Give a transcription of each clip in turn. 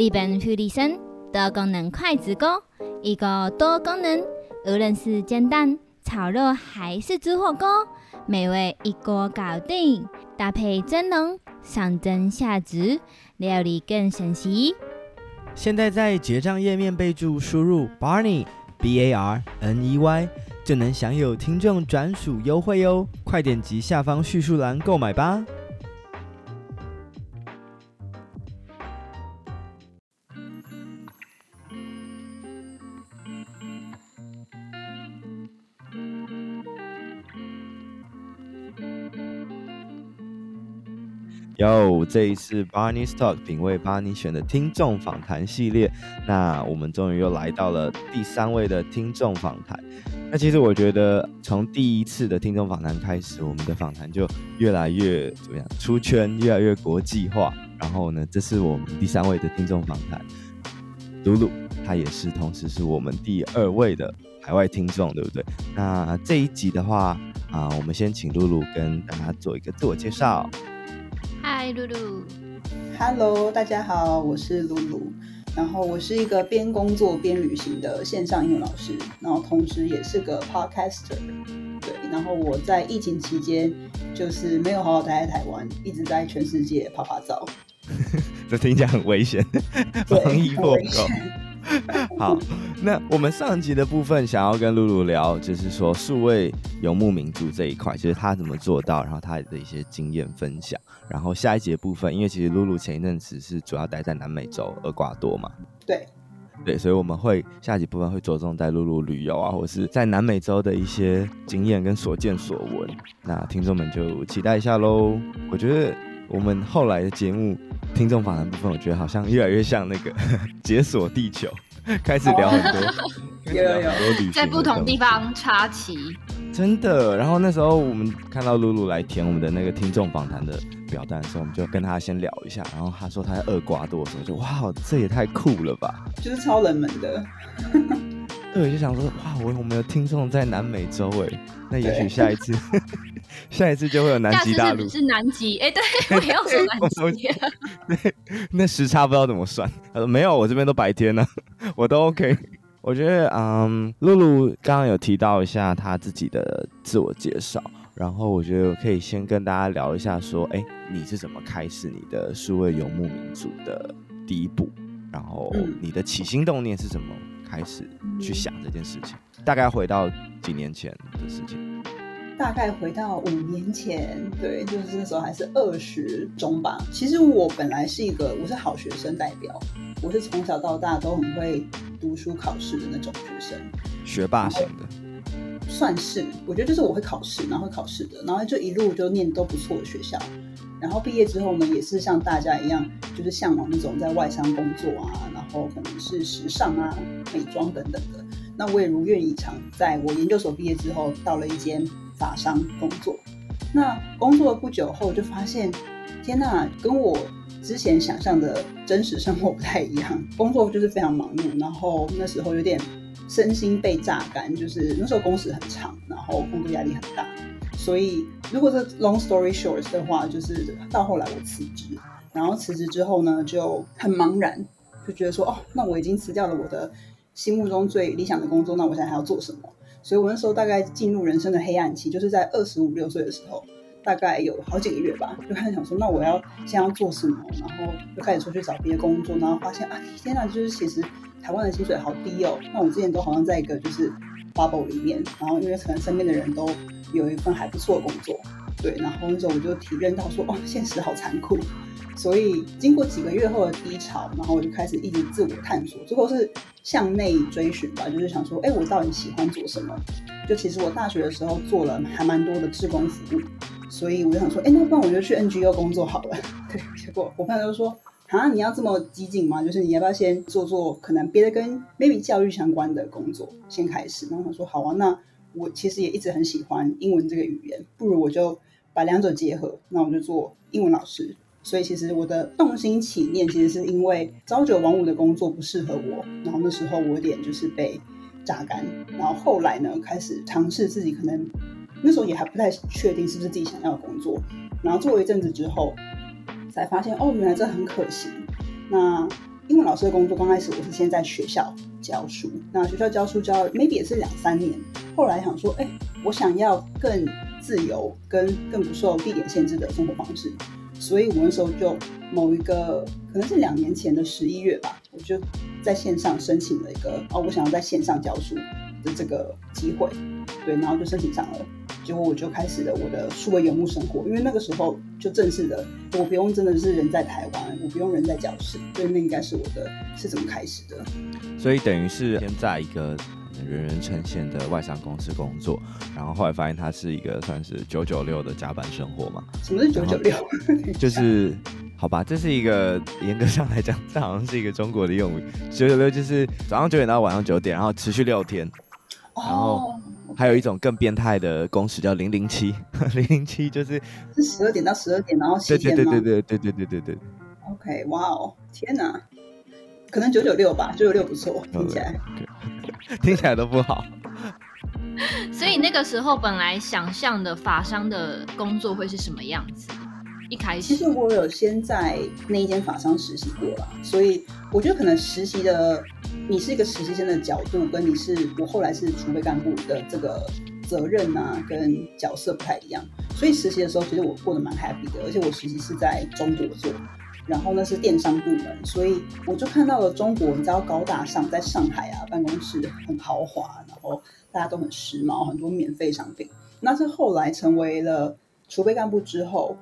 日本福利生多功能筷子锅，一个多功能，无论是煎蛋、炒肉还是煮火锅，美味一锅搞定。搭配蒸笼，上蒸下煮，料理更神奇。现在在结账页面备注输入 Barney B A R N E Y，就能享有听众专属优惠哟！快点击下方叙述栏购买吧。哟，这一次 Barney's Talk 品味 Barney 选的听众访谈系列，那我们终于又来到了第三位的听众访谈。那其实我觉得，从第一次的听众访谈开始，我们的访谈就越来越怎么样出圈，越来越国际化。然后呢，这是我们第三位的听众访谈，露露，她也是同时是我们第二位的海外听众，对不对？那这一集的话啊，我们先请露露跟大家做一个自我介绍。嗨，露露。Hello，大家好，我是露露。然后我是一个边工作边旅行的线上英文老师，然后同时也是个 podcaster。对，然后我在疫情期间就是没有好好待在台湾，一直在全世界跑跑走。这听起来很危险，防疫破口。好，那我们上集的部分想要跟露露聊，就是说数位游牧民族这一块，就是他怎么做到，然后他的一些经验分享。然后下一集的部分，因为其实露露前一阵子是主要待在南美洲厄瓜多嘛，对，对，所以我们会下一集部分会着重在露露旅游啊，或是在南美洲的一些经验跟所见所闻。那听众们就期待一下喽。我觉得我们后来的节目。听众访谈部分，我觉得好像越来越像那个 解锁地球，开始聊很多，有有有，在不同地方插旗，真的。然后那时候我们看到露露来填我们的那个听众访谈的表单的时候，我们就跟他先聊一下。然后他说他在厄瓜多的时候，就哇，这也太酷了吧，就是超冷门的。对，就想说哇，我我们的听众在南美洲哎，那也许下一次，下一次就会有南极大陆，是南极哎，对，我要说南极，对，那时差不知道怎么算。他说没有，我这边都白天呢，我都 OK。我觉得嗯，露露刚刚有提到一下她自己的自我介绍，然后我觉得我可以先跟大家聊一下，说哎，你是怎么开始你的数位游牧民族的第一步，然后你的起心动念是什么？开始去想这件事情，大概回到几年前的事情，大概回到五年前，对，就是那时候还是二十中吧。其实我本来是一个，我是好学生代表，我是从小到大都很会读书考试的那种学生，学霸型的，算是。我觉得就是我会考试，然后会考试的，然后就一路就念都不错的学校。然后毕业之后呢，也是像大家一样，就是向往那种在外商工作啊，然后可能是时尚啊、美妆等等的。那我也如愿以偿，在我研究所毕业之后，到了一间法商工作。那工作了不久后，就发现，天呐，跟我之前想象的真实生活不太一样。工作就是非常忙碌，然后那时候有点身心被榨干，就是那时候工时很长，然后工作压力很大。所以，如果是 long story short 的话，就是到后来我辞职，然后辞职之后呢，就很茫然，就觉得说，哦，那我已经辞掉了我的心目中最理想的工作，那我现在还要做什么？所以我那时候大概进入人生的黑暗期，就是在二十五六岁的时候，大概有好几个月吧，就开始想说，那我要先要做什么？然后就开始出去找别的工作，然后发现啊，天哪，就是其实台湾的薪水好低哦。那我之前都好像在一个就是 bubble 里面，然后因为可能身边的人都。有一份还不错的工作，对，然后那时候我就体认到说，哦，现实好残酷。所以经过几个月后的低潮，然后我就开始一直自我探索，最后是向内追寻吧，就是想说，哎，我到底喜欢做什么？就其实我大学的时候做了还蛮多的志工服务，所以我就想说，哎，那不然我就去 NGO 工作好了。对，结果我朋友就说，啊，你要这么激进吗？就是你要不要先做做可能别的跟 maybe 教育相关的工作先开始？然后他说，好啊，那。我其实也一直很喜欢英文这个语言，不如我就把两者结合，那我就做英文老师。所以其实我的动心起念，其实是因为朝九晚五的工作不适合我，然后那时候我有点就是被榨干，然后后来呢开始尝试自己，可能那时候也还不太确定是不是自己想要的工作，然后做了一阵子之后，才发现哦，原来这很可行。那英文老师的工作刚开始我是先在学校教书，那学校教书教 maybe 也是两三年，后来想说，哎，我想要更自由跟更不受地点限制的生活方式，所以我那时候就某一个可能是两年前的十一月吧，我就在线上申请了一个哦，我想要在线上教书的这个机会，对，然后就申请上了。结果我就开始了我的数位游牧生活，因为那个时候就正式的，我不用真的是人在台湾，我不用人在教室，所以那应该是我的是怎么开始的。所以等于是先在一个人人称羡的外商公司工作，然后后来发现它是一个算是九九六的加班生活嘛？什么是九九六？就 是好吧，这是一个严格上来讲，这好像是一个中国的用语。九九六就是早上九点到晚上九点，然后持续六天，然后。哦还有一种更变态的工时叫零零七，零零七就是是十二点到十二点，然后七天吗？对对对对对对对对对。OK，哇哦，天哪，可能九九六吧，九九六不错，听起来，听起来都不好。所以那个时候本来想象的法商的工作会是什么样子？一开始，其实我有先在那一间法商实习过了，所以我觉得可能实习的。你是一个实习生的角度，跟你是我后来是储备干部的这个责任啊，跟角色不太一样。所以实习的时候，其实我过得蛮 happy 的，而且我实习是在中国做，然后那是电商部门，所以我就看到了中国，你知道高大上，在上海啊，办公室很豪华，然后大家都很时髦，很多免费商品。那是后来成为了储备干部之后，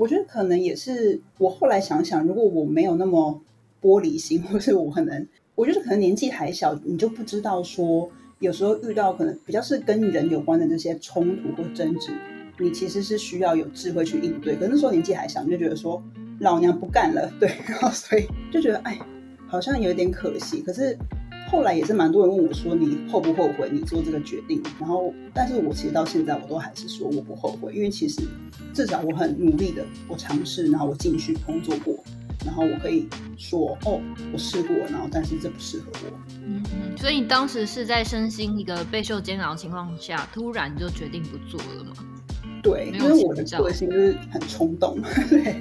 我觉得可能也是我后来想想，如果我没有那么玻璃心，或是我可能。我觉得可能年纪还小，你就不知道说，有时候遇到可能比较是跟人有关的这些冲突或争执，你其实是需要有智慧去应对。可是那时候年纪还小，你就觉得说老娘不干了，对，然后所以就觉得哎，好像有点可惜。可是后来也是蛮多人问我说，你后不后悔你做这个决定？然后，但是我其实到现在我都还是说我不后悔，因为其实至少我很努力的，我尝试，然后我进去工作过。然后我可以说哦，我试过，然后但是这不适合我。嗯嗯，所以你当时是在身心一个备受煎熬的情况下，突然就决定不做了吗？对，因为我的个性就是很冲动。对。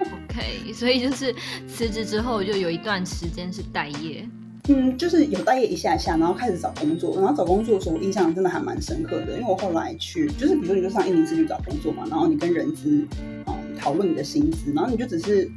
OK，所以就是辞职之后就有一段时间是待业。嗯，就是有待业一下下，然后开始找工作。然后找工作的时候，我印象真的还蛮深刻的，因为我后来去，就是比如说你就上104去找工作嘛，然后你跟人资啊讨论你的薪资，然后你就只是。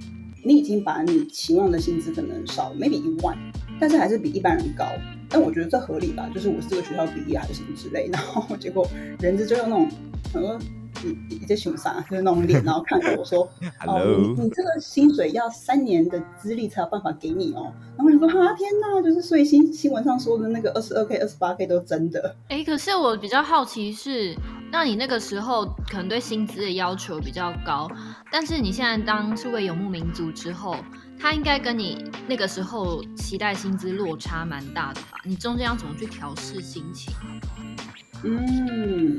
你已经把你期望的薪资可能少 maybe 一万，但是还是比一般人高。但我觉得这合理吧，就是我是这个学校毕业还是什么之类，然后结果人资就用那种很多。你你在熊啥？就是那种脸，然后看着我说：“ Hello. 哦，你你这个薪水要三年的资历才有办法给你哦。”然后我想说：“啊，天哪！就是所以新新闻上说的那个二十二 k、二十八 k 都真的。”哎，可是我比较好奇是，那你那个时候可能对薪资的要求比较高，但是你现在当是位游牧民族之后，他应该跟你那个时候期待薪资落差蛮大的吧？你中间要怎么去调试心情？嗯。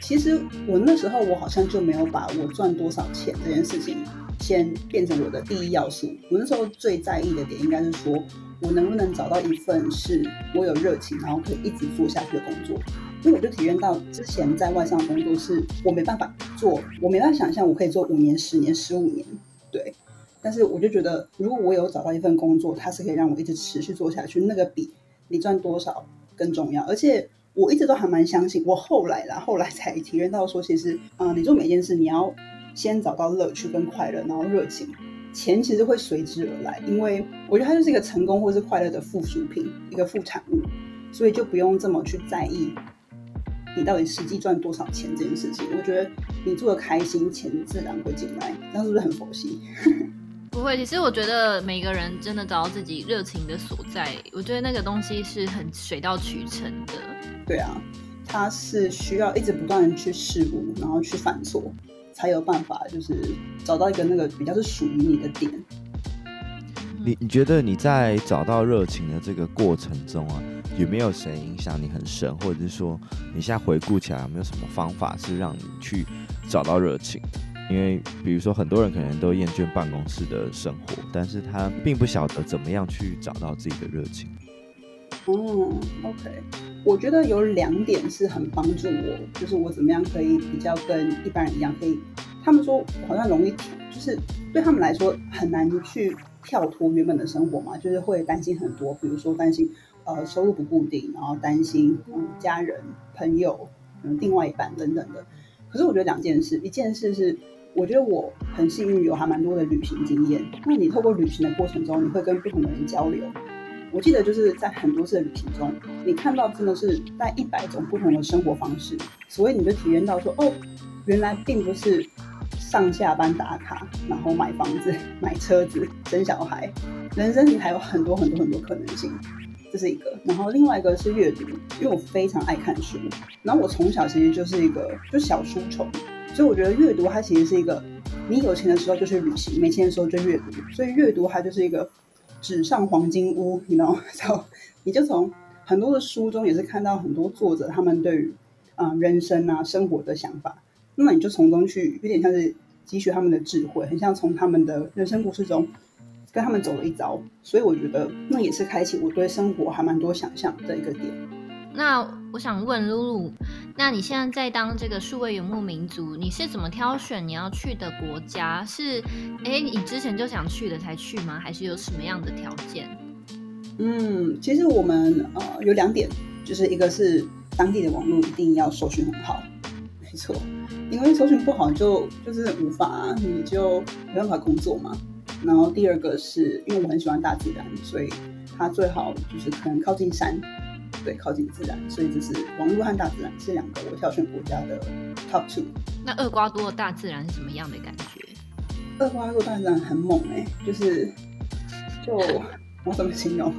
其实我那时候我好像就没有把我赚多少钱这件事情先变成我的第一要素。我那时候最在意的点应该是说，我能不能找到一份是我有热情，然后可以一直做下去的工作。因为我就体验到之前在外商工作是我没办法做，我没办法想象我可以做五年、十年、十五年。对，但是我就觉得，如果我有找到一份工作，它是可以让我一直持续做下去，那个比你赚多少更重要，而且。我一直都还蛮相信，我后来啦，后来才体验到说，其实，啊、呃，你做每件事，你要先找到乐趣跟快乐，然后热情，钱其实会随之而来。因为我觉得它就是一个成功或是快乐的附属品，一个副产物，所以就不用这么去在意你到底实际赚多少钱这件事情。我觉得你做的开心，钱自然会进来。这样是不是很佛系？不会，其实我觉得每个人真的找到自己热情的所在，我觉得那个东西是很水到渠成的。对啊，他是需要一直不断的去试误，然后去犯错，才有办法就是找到一个那个比较是属于你的点。你你觉得你在找到热情的这个过程中啊，有没有谁影响你很深，或者是说你现在回顾起来有没有什么方法是让你去找到热情？因为，比如说，很多人可能都厌倦办公室的生活，但是他并不晓得怎么样去找到自己的热情。嗯，OK，我觉得有两点是很帮助我，就是我怎么样可以比较跟一般人一样，可以，他们说好像容易，就是对他们来说很难去跳脱原本的生活嘛，就是会担心很多，比如说担心呃收入不固定，然后担心嗯家人朋友嗯另外一半等等的。可是我觉得两件事，一件事是我觉得我很幸运有还蛮多的旅行经验，那你透过旅行的过程中，你会跟不同的人交流。我记得就是在很多次的旅行中，你看到真的是带一百种不同的生活方式，所以你就体验到说，哦，原来并不是上下班打卡，然后买房子、买车子、生小孩，人生里还有很多很多很多可能性，这是一个。然后另外一个是阅读，因为我非常爱看书，然后我从小其实就是一个就小书虫，所以我觉得阅读它其实是一个，你有钱的时候就去旅行，没钱的时候就阅读，所以阅读它就是一个。纸上黄金屋，你知道，然后你就从很多的书中也是看到很多作者他们对于啊、人生啊生活的想法，那么你就从中去有点像是汲取他们的智慧，很像从他们的人生故事中跟他们走了一遭，所以我觉得那也是开启我对生活还蛮多想象的一个点。那我想问露露，那你现在在当这个数位游牧民族，你是怎么挑选你要去的国家？是哎，你之前就想去的才去吗？还是有什么样的条件？嗯，其实我们呃有两点，就是一个是当地的网络一定要搜寻很好，没错，因为搜寻不好就就是无法，你就没办法工作嘛。然后第二个是因为我很喜欢大自然，所以它最好就是可能靠近山。对，靠近自然，所以这是网络和大自然是两个我挑选国家的 top two。那厄瓜多的大自然是什么样的感觉？厄瓜多大自然很猛哎、欸，就是就我怎么形容？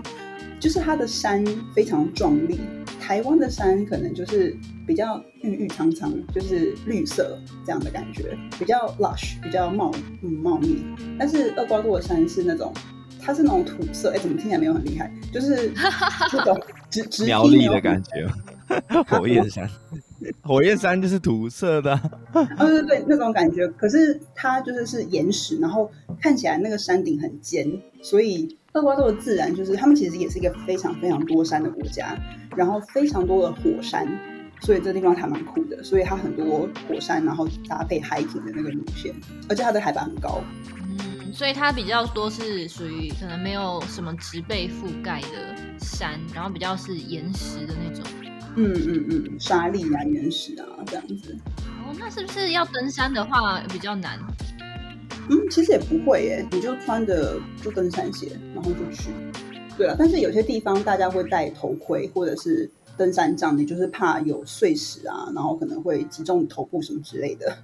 就是它的山非常壮丽。台湾的山可能就是比较郁郁苍苍，就是绿色这样的感觉，比较 lush，比较茂嗯茂密。但是厄瓜多的山是那种。它是那种土色，哎，怎么听起来没有很厉害？就是 这种直直苗栗的感觉，火焰山，火焰山就是土色的，哦，对对对，那种感觉。可是它就是是岩石，然后看起来那个山顶很尖，所以厄瓜多的自然就是他们其实也是一个非常非常多山的国家，然后非常多的火山，所以这个地方还蛮酷的。所以它很多火山，然后搭配 hiking 的那个路线，而且它的海拔很高。所以它比较多是属于可能没有什么植被覆盖的山，然后比较是岩石的那种。嗯嗯嗯，沙砾啊，岩石啊，这样子。哦，那是不是要登山的话比较难？嗯，其实也不会耶，你就穿着就登山鞋，然后就去。对了，但是有些地方大家会戴头盔或者是登山杖，你就是怕有碎石啊，然后可能会击中你头部什么之类的，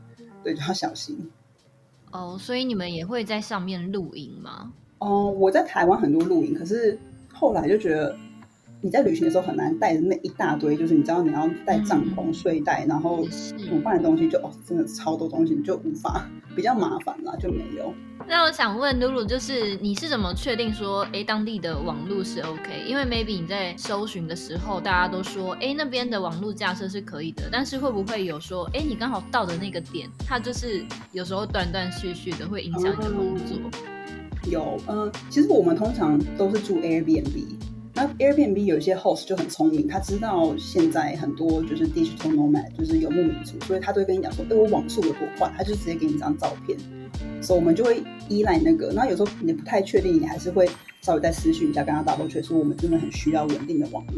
对，就要小心。哦所以你们也会在上面露营吗？哦，我在台湾很多露营，可是后来就觉得你在旅行的时候很难带着那一大堆，就是你知道你要带帐篷、嗯、睡袋，然后煮饭的东西就，就哦，真的超多东西，你就无法，比较麻烦啦，就没有。那我想问露露，就是你是怎么确定说，哎，当地的网络是 OK？因为 maybe 你在搜寻的时候，大家都说，哎，那边的网络架设是可以的，但是会不会有说，哎，你刚好到的那个点，它就是有时候断断续续的，会影响你的工作？嗯、有，嗯、呃，其实我们通常都是住 Airbnb。那 Airbnb 有一些 host 就很聪明，他知道现在很多就是 digital nomad，就是游牧民族，所以他都会跟你讲说，哎，我网速有多快，他就直接给你一张照片，所以我们就会依赖那个。那有时候你不太确定，你还是会稍微再私讯一下，跟他 double check，说我们真的很需要稳定的网络。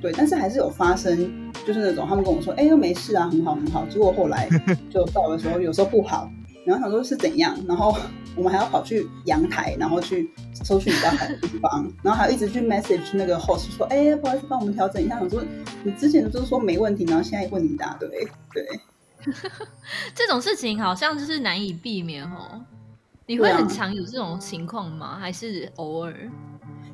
对，但是还是有发生，就是那种他们跟我说，哎，又没事啊，很好很好，结果后来就到的时候，有时候不好。然后想说是怎样，然后 我们还要跑去阳台，然后去搜寻比较好的地方，然后还要一直去 message 那个 host 说，哎，不好意思，帮我们调整一下。我说你之前都是说没问题，然后现在问题一大堆，对。这种事情好像就是难以避免哦。你会很常有这种情况吗？啊、还是偶尔？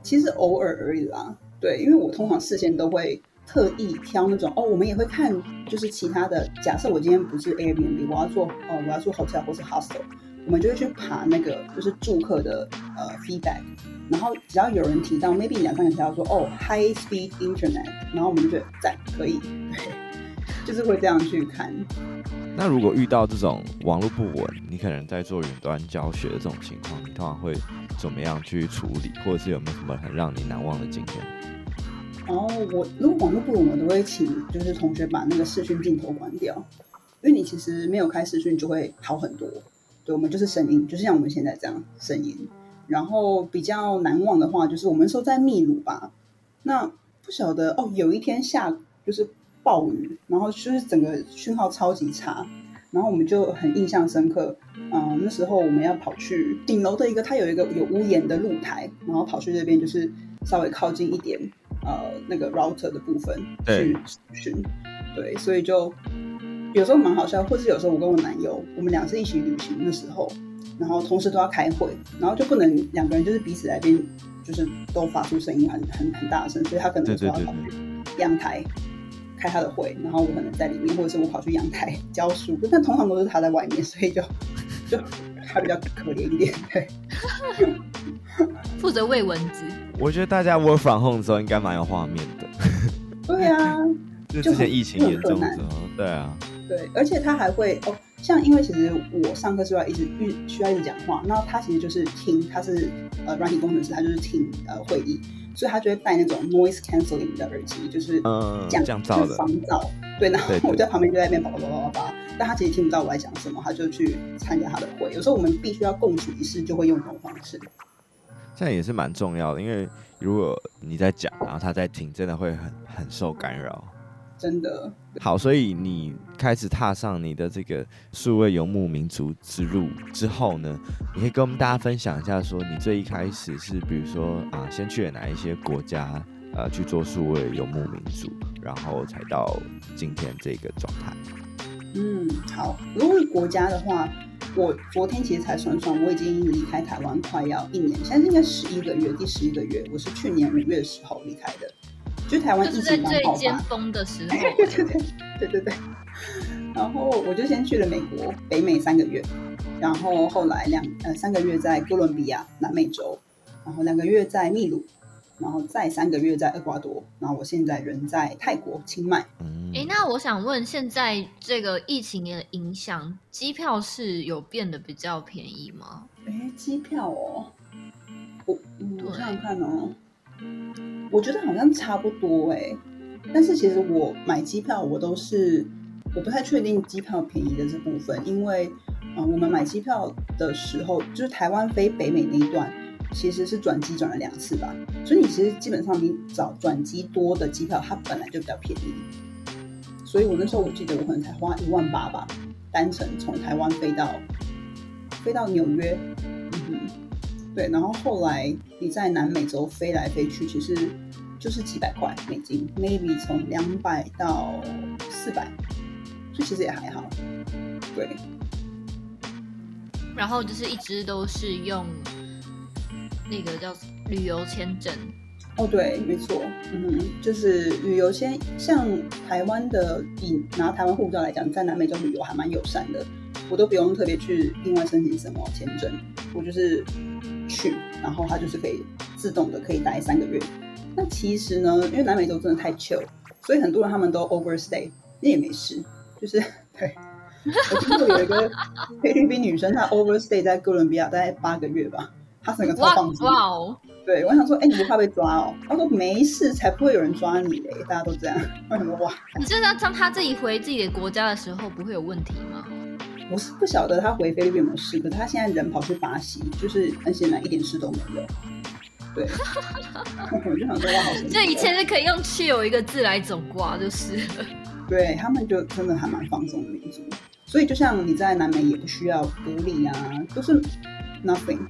其实偶尔而已啦。对，因为我通常事先都会。特意挑那种哦，我们也会看，就是其他的。假设我今天不是 Airbnb，我要做哦，我要做 hotel 或是 hostel，我们就会去爬那个就是住客的呃 feedback，然后只要有人提到 maybe 两三个提到说哦 high speed internet，然后我们就觉得赞可以，对，就是会这样去看。那如果遇到这种网络不稳，你可能在做云端教学的这种情况，你通常会怎么样去处理，或者是有没有什么很让你难忘的经验？然后，我如果网络不稳，我都会请就是同学把那个视讯镜头关掉，因为你其实没有开视讯就会好很多。对，我们就是声音，就是像我们现在这样声音。然后比较难忘的话，就是我们说在秘鲁吧，那不晓得哦，有一天下就是暴雨，然后就是整个讯号超级差，然后我们就很印象深刻。嗯，那时候我们要跑去顶楼的一个，它有一个有屋檐的露台，然后跑去那边就是稍微靠近一点，呃，那个 router 的部分去寻。对，所以就有时候蛮好笑，或是有时候我跟我男友，我们俩是一起旅行的时候。然后同时都要开会，然后就不能两个人就是彼此来边，就是都发出声音很很很大声，所以他可能就要跑去阳台开他的会，然后我可能在里面，或者是我跑去阳台 教书，但通常都是他在外面，所以就就他比较可怜一点，对，负责喂蚊子。我觉得大家 work from home 的时候应该蛮有画面的。对啊，就之前疫情严重的时候，对啊，对，而且他还会哦。像因为其实我上课是要一直需要一直讲话，那他其实就是听，他是呃软体工程师，他就是听呃会议，所以他就会戴那种 noise cancelling 的耳机，就是降降噪的，防噪。对，然后我在旁边就在那边叭叭叭叭叭，但他其实听不到我在讲什么，他就去参加他的会。有时候我们必须要共处一室，就会用这种方式。这样也是蛮重要的，因为如果你在讲，然后他在听，真的会很很受干扰。真的好，所以你开始踏上你的这个数位游牧民族之路之后呢，你可以跟我们大家分享一下，说你最一开始是比如说啊，先去了哪一些国家呃去做数位游牧民族，然后才到今天这个状态。嗯，好，如果是国家的话，我昨天其实才算算，我已经离开台湾快要一年，现在应该十一个月，第十一个月，我是去年五月的时候离开的。就台湾疫情刚爆发，尖峰的时 候，对对对对对对。然后我就先去了美国、北美三个月，然后后来两呃三个月在哥伦比亚、南美洲，然后两个月在秘鲁，然后再三个月在厄瓜多，然后我现在人在泰国清迈。哎，那我想问，现在这个疫情的影响，机票是有变得比较便宜吗？哎，机票哦，我我想想看哦。我觉得好像差不多哎、欸，但是其实我买机票我都是我不太确定机票便宜的这部分，因为嗯、呃，我们买机票的时候，就是台湾飞北美那一段其实是转机转了两次吧，所以你其实基本上你找转机多的机票，它本来就比较便宜，所以我那时候我记得我可能才花一万八吧，单程从台湾飞到飞到纽约，嗯。对，然后后来你在南美洲飞来飞去，其实就是几百块美金，maybe 从两百到四百，所以其实也还好。对，然后就是一直都是用那个叫旅游签证。哦，对，没错，嗯，就是旅游签，像台湾的，以拿台湾护照来讲，在南美洲旅游还蛮友善的，我都不用特别去另外申请什么签证，我就是。去，然后它就是可以自动的可以待三个月。那其实呢，因为南美洲真的太 chill，所以很多人他们都 overstay，那也没事。就是对，我听过有一个菲律宾女生，她 overstay 在哥伦比亚大概八个月吧，她整个超放松。哇哦！对，我想说，哎，你不怕被抓哦？他说没事，才不会有人抓你嘞，大家都这样。为什么哇？你知道当他自己回自己的国家的时候，不会有问题吗？我是不晓得他回菲律宾有没有事，可是他现在人跑去巴西，就是很显然一点事都没有。对，我就想说，哇，好神奇！这一切是可以用 chill 一个字来总括，就是了。对，他们就真的还蛮放松的民族，所以就像你在南美也不需要隔离啊，都是 nothing。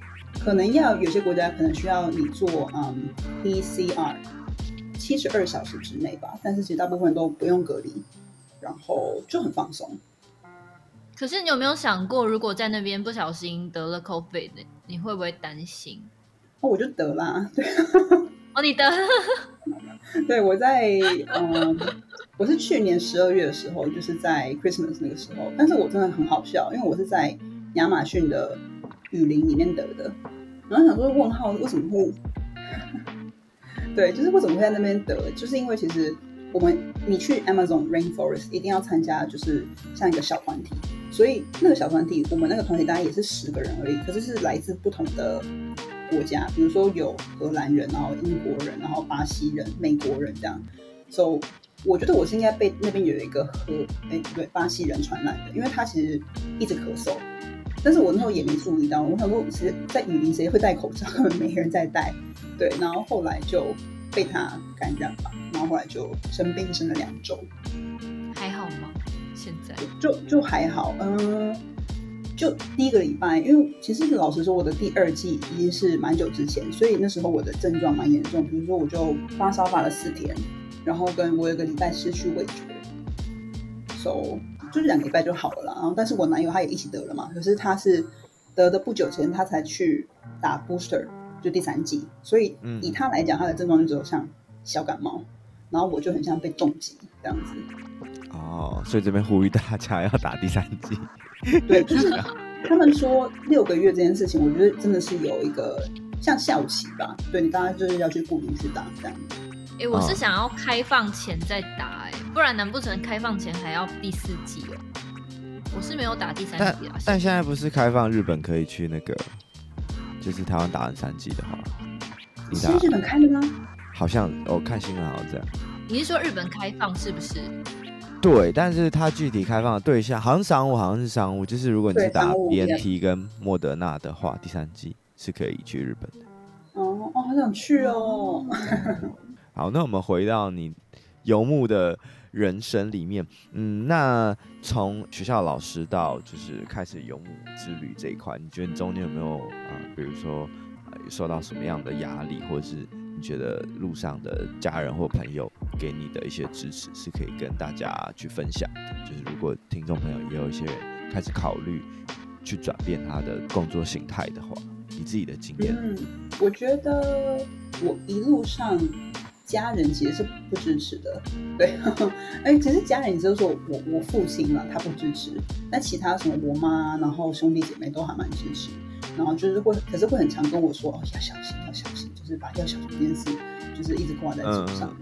可能要有些国家可能需要你做嗯 PCR，七十二小时之内吧，但是其实大部分都不用隔离，然后就很放松。可是你有没有想过，如果在那边不小心得了 COVID，你会不会担心？哦，我就得啦，对。哦，你得？对，我在嗯，我是去年十二月的时候，就是在 Christmas 那个时候，但是我真的很好笑，因为我是在亚马逊的雨林里面得的，然后想说问号为什么会？对，就是为什么会在那边得？就是因为其实我们你去 Amazon Rainforest 一定要参加，就是像一个小团体。所以那个小团体，我们那个团体大概也是十个人而已，可是是来自不同的国家，比如说有荷兰人，然后英国人，然后巴西人、美国人这样。So 我觉得我是应该被那边有一个和哎不对巴西人传染的，因为他其实一直咳嗽，但是我那时候也没注意到，我想说其实在雨林谁会戴口罩？没人在戴，对，然后后来就被他感染吧，然后后来就生病生了两周，还好吗？现在就就，还好，嗯、呃，就第一个礼拜，因为其实老实说，我的第二季已经是蛮久之前，所以那时候我的症状蛮严重，比如说我就发烧发了四天。然后跟我有个礼拜失去味觉，so 就是两个礼拜就好了啦。然后但是我男友他也一起得了嘛，可是他是得的不久前他才去打 booster，就第三剂，所以以他来讲，他的症状就只有像小感冒，然后我就很像被重击这样子。哦，所以这边呼吁大家要打第三剂。对，就是他们说六个月这件事情，我觉得真的是有一个像效期吧。对，你当然就是要去固定去打这样子。哎、欸，我是想要开放前再打、欸，哎、哦，不然难不成开放前还要第四季哦？我是没有打第三季啊。但现在不是开放日本可以去那个，就是台湾打完三季的话，你打日本开了吗？好像我看新闻好像这样。你是说日本开放是不是？对，但是它具体开放的对象好像商务，好像是商务，就是如果你是打 BNT 跟莫德纳的话，第三季是可以去日本的。哦哦，好想去哦。好，那我们回到你游牧的人生里面，嗯，那从学校老师到就是开始游牧之旅这一块，你觉得中间有没有啊、比如说、受到什么样的压力，或者是你觉得路上的家人或朋友给你的一些支持，是可以跟大家去分享的？就是如果听众朋友也有一些人开始考虑去转变他的工作形态的话，你自己的经验？嗯，我觉得我一路上。家人其实是不支持的，对，哎，其实家人，你就是说我我父亲嘛，他不支持，但其他什么我妈，然后兄弟姐妹都还蛮支持，然后就是会，可是会很常跟我说，哦，要小心，要小心，就是把要小心这件事，就是一直挂在嘴上。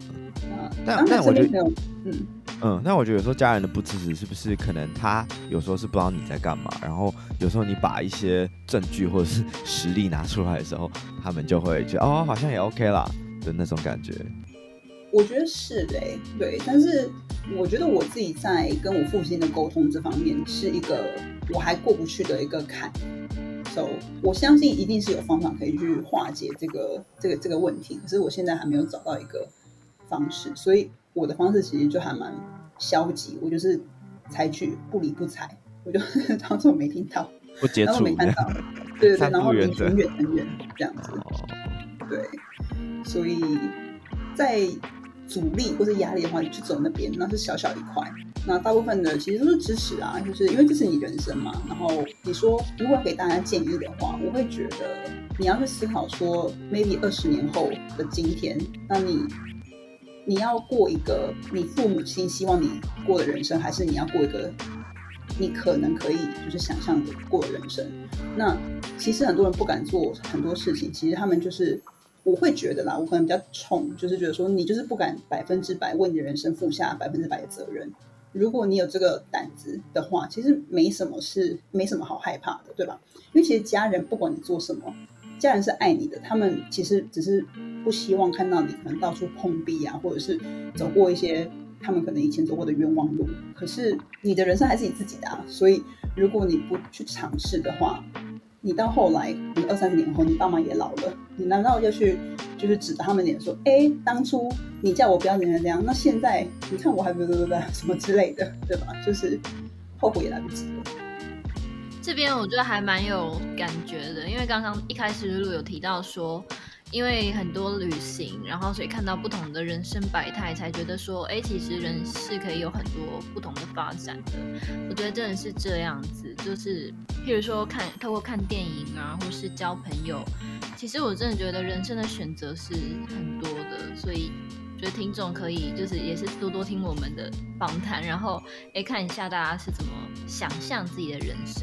嗯，但但我觉得，嗯。嗯，那我觉得有时候家人的不支持，是不是可能他有时候是不知道你在干嘛，然后有时候你把一些证据或者是实力拿出来的时候，他们就会觉得哦，好像也 OK 啦。的那种感觉，我觉得是的，对。但是我觉得我自己在跟我父亲的沟通这方面是一个我还过不去的一个坎，so 我相信一定是有方法可以去化解这个这个这个问题。可是我现在还没有找到一个方式，所以我的方式其实就还蛮消极，我就是采取不理不睬，我就 当做没听到，不接触，没看到，对对对，然后离很远很远这样子，对。所以，在阻力或者压力的话，你去走那边，那是小小一块。那大部分的其实都是支持啊，就是因为这是你人生嘛。然后你说，如果给大家建议的话，我会觉得你要去思考说，maybe 二十年后的今天，那你你要过一个你父母亲希望你过的人生，还是你要过一个你可能可以就是想象的过的人生？那其实很多人不敢做很多事情，其实他们就是。我会觉得啦，我可能比较冲，就是觉得说你就是不敢百分之百为你的人生负下百分之百的责任。如果你有这个胆子的话，其实没什么是没什么好害怕的，对吧？因为其实家人不管你做什么，家人是爱你的，他们其实只是不希望看到你可能到处碰壁啊，或者是走过一些他们可能以前走过的冤枉路。可是你的人生还是你自己的啊，所以如果你不去尝试的话，你到后来，你二三十年后，你爸妈也老了，你难道要去就是指着他们脸说，哎，当初你叫我不要怎样怎样，那现在你看我还不对不对 什么之类的，对吧？就是后悔也来不及了。这边我觉得还蛮有感觉的，因为刚刚一开始露露有提到说。因为很多旅行，然后所以看到不同的人生百态，才觉得说，哎，其实人是可以有很多不同的发展的。我觉得真的是这样子，就是譬如说看透过看电影啊，或是交朋友，其实我真的觉得人生的选择是很多的，所以。觉得听众可以就是也是多多听我们的访谈，然后哎看一下大家是怎么想象自己的人生。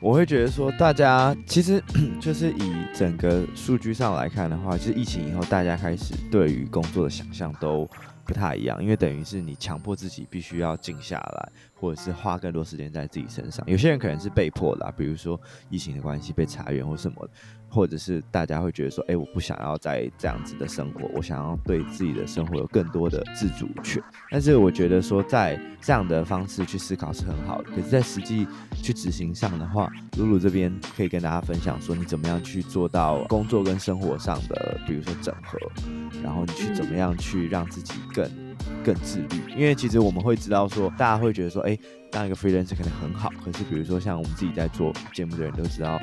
我会觉得说，大家其实 就是以整个数据上来看的话，其实疫情以后大家开始对于工作的想象都不太一样，因为等于是你强迫自己必须要静下来，或者是花更多时间在自己身上。有些人可能是被迫的，比如说疫情的关系被裁员或什么，或者是大家会觉得说，哎，我不想要再这样子的生活，我想要对自己的生活有更多的自主权。但是我觉得说，在这样的方式去思考是很好的，可是，在实际去执行上的话，露露这边可以跟大家分享说，你怎么样去做到工作跟生活上的，比如说整合，然后你去怎么样去让自己更。更自律，因为其实我们会知道说，大家会觉得说，哎，当一个 freelancer 可能很好。可是比如说像我们自己在做节目的人都知道，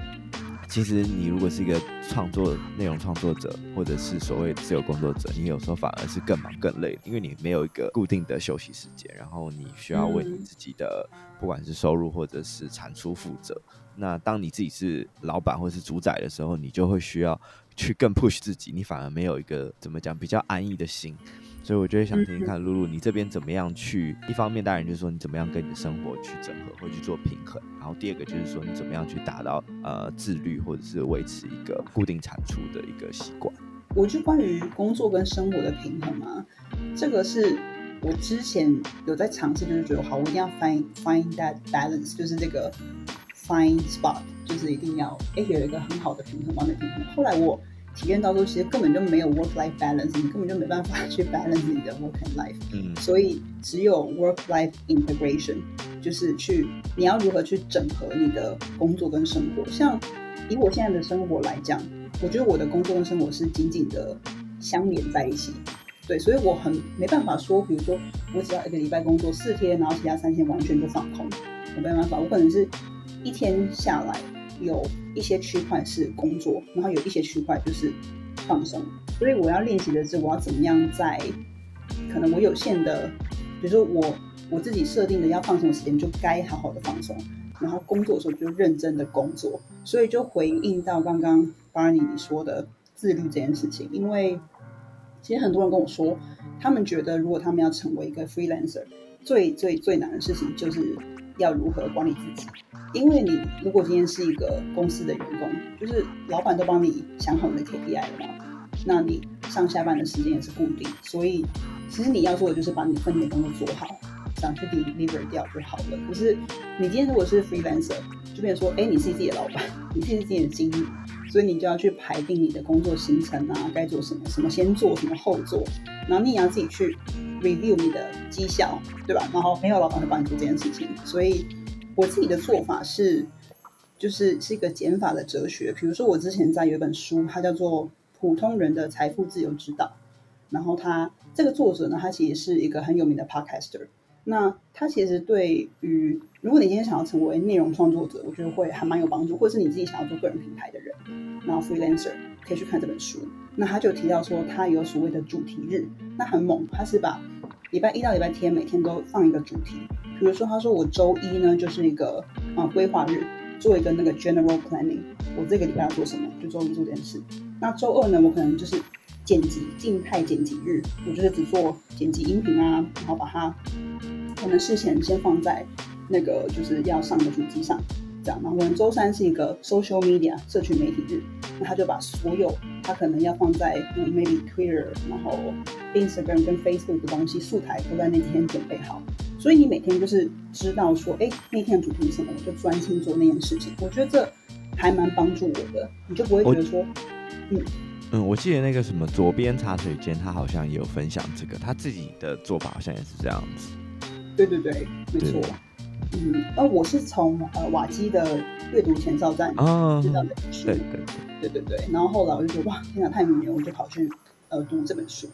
其实你如果是一个创作内容创作者，或者是所谓自由工作者，你有时候反而是更忙更累，因为你没有一个固定的休息时间，然后你需要为你自己的不管是收入或者是产出负责。那当你自己是老板或是主宰的时候，你就会需要去更 push 自己，你反而没有一个怎么讲比较安逸的心。所以我就会想听听看，露露，你这边怎么样去？一方面当然就是说你怎么样跟你的生活去整合或去做平衡，然后第二个就是说你怎么样去达到呃自律或者是维持一个固定产出的一个习惯。我就关于工作跟生活的平衡啊，这个是我之前有在尝试，就是觉得好，我一定要 find find that balance，就是这个 find spot，就是一定要哎有一个很好的平衡，完美平衡。后来我。体验到说，其实根本就没有 work life balance，你根本就没办法去 balance 你的 work and life。嗯，所以只有 work life integration，就是去你要如何去整合你的工作跟生活。像以我现在的生活来讲，我觉得我的工作跟生活是紧紧的相连在一起。对，所以我很没办法说，比如说我只要一个礼拜工作四天，然后其他三天完全就放空，我没办法。我可能是一天下来。有一些区块是工作，然后有一些区块就是放松。所以我要练习的是，我要怎么样在可能我有限的，比如说我我自己设定的要放松的时间，就该好好的放松。然后工作的时候就认真的工作。所以就回应到刚刚 Barney 你说的自律这件事情，因为其实很多人跟我说，他们觉得如果他们要成为一个 freelancer，最最最难的事情就是要如何管理自己。因为你如果今天是一个公司的员工，就是老板都帮你想好你的 KPI 了嘛，那你上下班的时间也是固定，所以其实你要做的就是把你分内的工作做好，想去 deliver 掉就好了。可是你今天如果是 freelancer，就变成说，哎，你是自己的老板，你是自己的经理，所以你就要去排定你的工作行程啊，该做什么，什么先做，什么后做，然后你也要自己去 review 你的绩效，对吧？然后没有老板会帮你做这件事情，所以。我自己的做法是，就是是一个减法的哲学。比如说，我之前在有一本书，它叫做《普通人的财富自由之道》。然后他这个作者呢，他其实是一个很有名的 podcaster。那他其实对于如果你今天想要成为内容创作者，我觉得会还蛮有帮助，或者是你自己想要做个人品牌的人，然后 freelancer 可以去看这本书。那他就提到说，他有所谓的主题日，那很猛，他是把礼拜一到礼拜天每天都放一个主题。比如说，他说我周一呢就是一个啊规划日，做一个那个 general planning，我这个礼拜要做什么，就周一做这件事。那周二呢，我可能就是剪辑静态剪辑日，我就是只做剪辑音频啊，然后把它可能事前先放在那个就是要上的主机上，这样。然后可能周三是一个 social media 社群媒体日，那他就把所有他可能要放在嗯 maybe Twitter，然后 Instagram 跟 Facebook 的东西素材都在那天准备好。所以你每天就是知道说，哎，那天的主题是什么，我就专心做那件事情。我觉得这还蛮帮助我的，你就不会觉得说，嗯嗯，我记得那个什么左边茶水间，他好像也有分享这个，他自己的做法好像也是这样子。对对对，没错。嗯，那，我是从呃瓦基的阅读前哨站知道这本书，对对对对对。然后后来我就觉得哇，天哪，太迷人，我就跑去呃读这本书。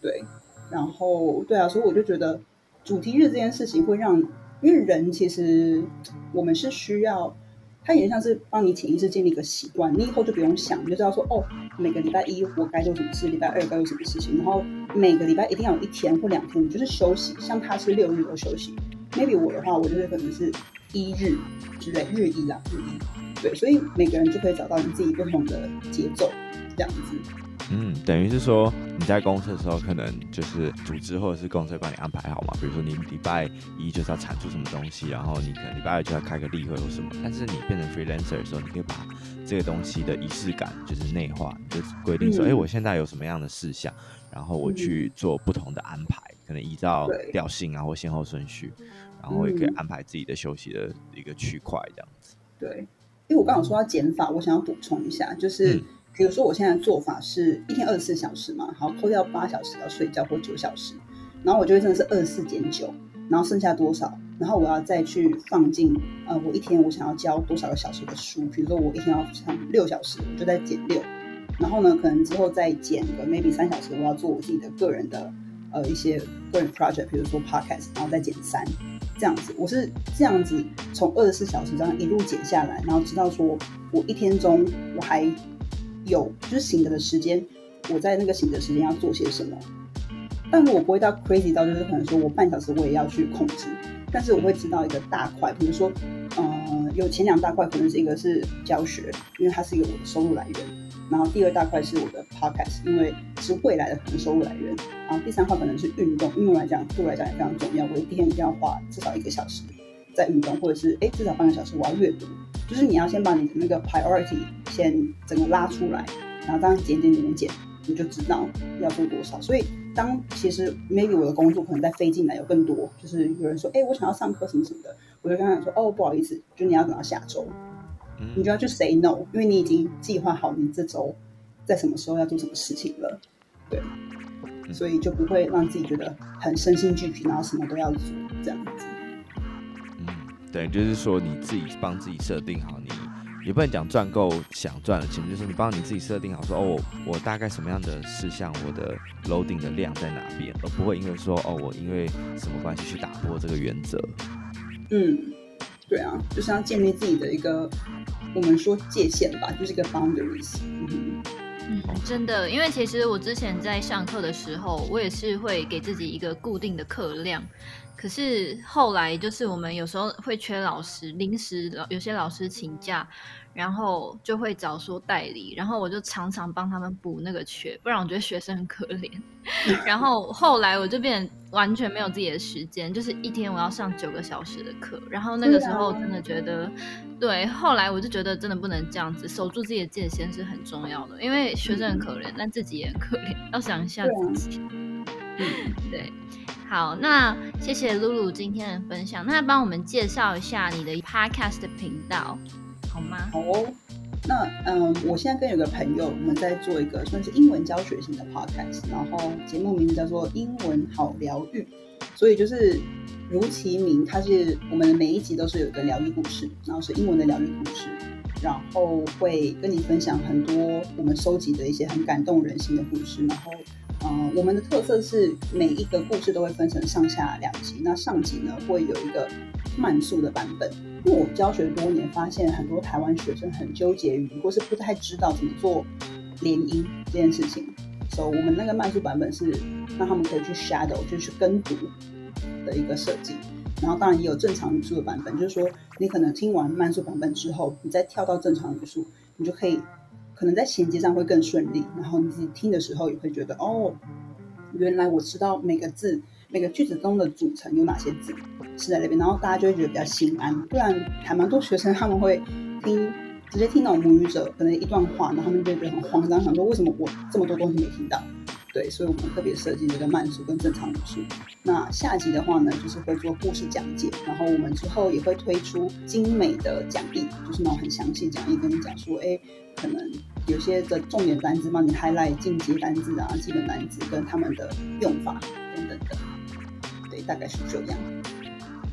对，然后对啊，所以我就觉得。主题日这件事情会让，因为人其实我们是需要，它也像是帮你潜意识建立一个习惯，你以后就不用想，你就知道说哦，每个礼拜一我该做什么事，礼拜二该做什么事情，然后每个礼拜一定要有一天或两天你就是休息，像他是六日都休息，maybe 我的话，我就是可能是一日之类，日一啦，日一，对，所以每个人就可以找到你自己不同的节奏，这样子。嗯，等于是说你在公司的时候，可能就是组织或者是公司会帮你安排好嘛。比如说你礼拜一就是要产出什么东西，然后你可能礼拜二就要开个例会或什么。但是你变成 freelancer 的时候，你可以把这个东西的仪式感就是内化，就是规定说，哎、嗯，我现在有什么样的事项，然后我去做不同的安排，可能依照调性啊或先后顺序。然后也可以安排自己的休息的一个区块这样子。对，因为我刚刚说到减法，我想要补充一下，就是。嗯比如说，我现在做法是一天二十四小时嘛，好，扣掉八小时要睡觉或九小时，然后我就会真的是二十四减九，然后剩下多少，然后我要再去放进呃，我一天我想要教多少个小时的书，比如说我一天要上六小时，我就再减六，然后呢，可能之后再减个 maybe 三小时，我要做我自己的个人的呃一些个人 project，比如说 podcast，然后再减三，这样子，我是这样子从二十四小时这样一路减下来，然后知道说我一天中我还。有就是醒着的时间，我在那个醒着时间要做些什么，但是我不会到 crazy 到就是可能说我半小时我也要去控制，但是我会知道一个大块，比如说，呃，有前两大块可能是一个是教学，因为它是一个我的收入来源，然后第二大块是我的 podcast，因为是未来的可能收入来源，然后第三块可能是运动，运动来讲对我来讲也非常重要，我一天一定要花至少一个小时。在运动，或者是哎至少半个小时我要阅读。就是你要先把你的那个 priority 先整个拉出来，然后这样减减减减，你就知道要做多少。所以当其实 maybe 我的工作可能在飞进来有更多，就是有人说，哎，我想要上课什么什么的，我就跟他说，哦，不好意思，就你要等到下周，你就要去 say no，因为你已经计划好你这周在什么时候要做什么事情了，对，所以就不会让自己觉得很身心俱疲，然后什么都要做这样子。对，就是说你自己帮自己设定好，你也不能讲赚够想赚的钱，就是你帮你自己设定好说，说哦，我大概什么样的事项，我的 loading 的量在哪边，而不会因为说哦，我因为什么关系去打破这个原则。嗯，对啊，就是要建立自己的一个我们说界限吧，就是一个 boundaries。嗯，嗯，真的，因为其实我之前在上课的时候，我也是会给自己一个固定的课量。可是后来就是我们有时候会缺老师，临时老有些老师请假，然后就会找说代理，然后我就常常帮他们补那个缺，不然我觉得学生很可怜。然后后来我就变完全没有自己的时间，就是一天我要上九个小时的课，然后那个时候真的觉得，对，后来我就觉得真的不能这样子，守住自己的界限是很重要的，因为学生很可怜，但自己也很可怜，要想一下自己。对。好，那谢谢露露今天的分享。那帮我们介绍一下你的 podcast 的频道，好吗？好哦。那嗯，我现在跟有个朋友，我们在做一个算是英文教学型的 podcast，然后节目名字叫做《英文好疗愈》。所以就是如其名，它是我们的每一集都是有一个疗愈故事，然后是英文的疗愈故事，然后会跟你分享很多我们收集的一些很感动人心的故事，然后。嗯，我们的特色是每一个故事都会分成上下两集。那上集呢，会有一个慢速的版本。因为我教学多年，发现很多台湾学生很纠结于，或是不太知道怎么做联音这件事情。所以，我们那个慢速版本是让他们可以去 shadow，就是去跟读的一个设计。然后，当然也有正常语速的版本，就是说你可能听完慢速版本之后，你再跳到正常语速，你就可以。可能在衔接上会更顺利，然后你自己听的时候也会觉得哦，原来我知道每个字、每个句子中的组成有哪些字是在那边，然后大家就会觉得比较心安。不然还蛮多学生他们会听直接听到母语者可能一段话，然后他们就觉得很慌张，想说为什么我这么多东西没听到？对，所以我们特别设计这个慢速跟正常语速。那下集的话呢，就是会做故事讲解，然后我们之后也会推出精美的讲义，就是那种很详细讲义，跟你讲说，哎，可能。有些的重点单字帮你 highlight 进阶单字啊，基本单字跟他们的用法等等的，对，大概是这样。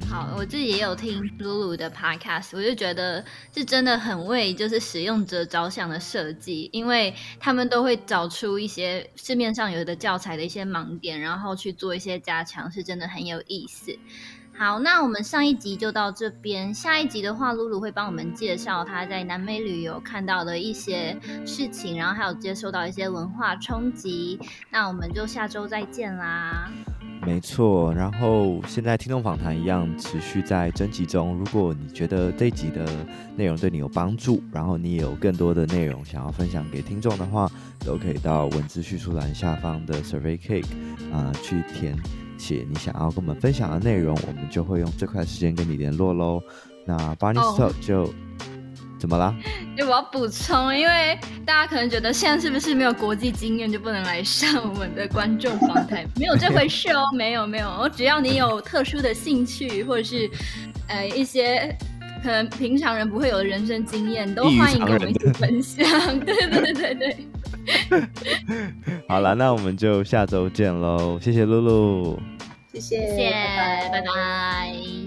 好，我自己也有听露露的 podcast，我就觉得是真的很为就是使用者着想的设计，因为他们都会找出一些市面上有的教材的一些盲点，然后去做一些加强，是真的很有意思。好，那我们上一集就到这边。下一集的话，露露会帮我们介绍她在南美旅游看到的一些事情，然后还有接受到一些文化冲击。那我们就下周再见啦。没错，然后现在听众访谈一样持续在征集中。如果你觉得这一集的内容对你有帮助，然后你也有更多的内容想要分享给听众的话，都可以到文字叙述栏下方的 Survey Cake 啊、呃、去填。写你想要跟我们分享的内容，我们就会用最快的时间跟你联络喽。那 Barney Talk 就、oh. 怎怎么啦？就我要补充，因为大家可能觉得现在是不是没有国际经验就不能来上我们的观众访谈？没有这回事哦，没有没有，只要你有特殊的兴趣，或者是呃一些可能平常人不会有的人生经验，都欢迎跟我们一起分享。对对对对对。好了，那我们就下周见喽！谢谢露露，谢谢，谢谢，拜拜。拜拜。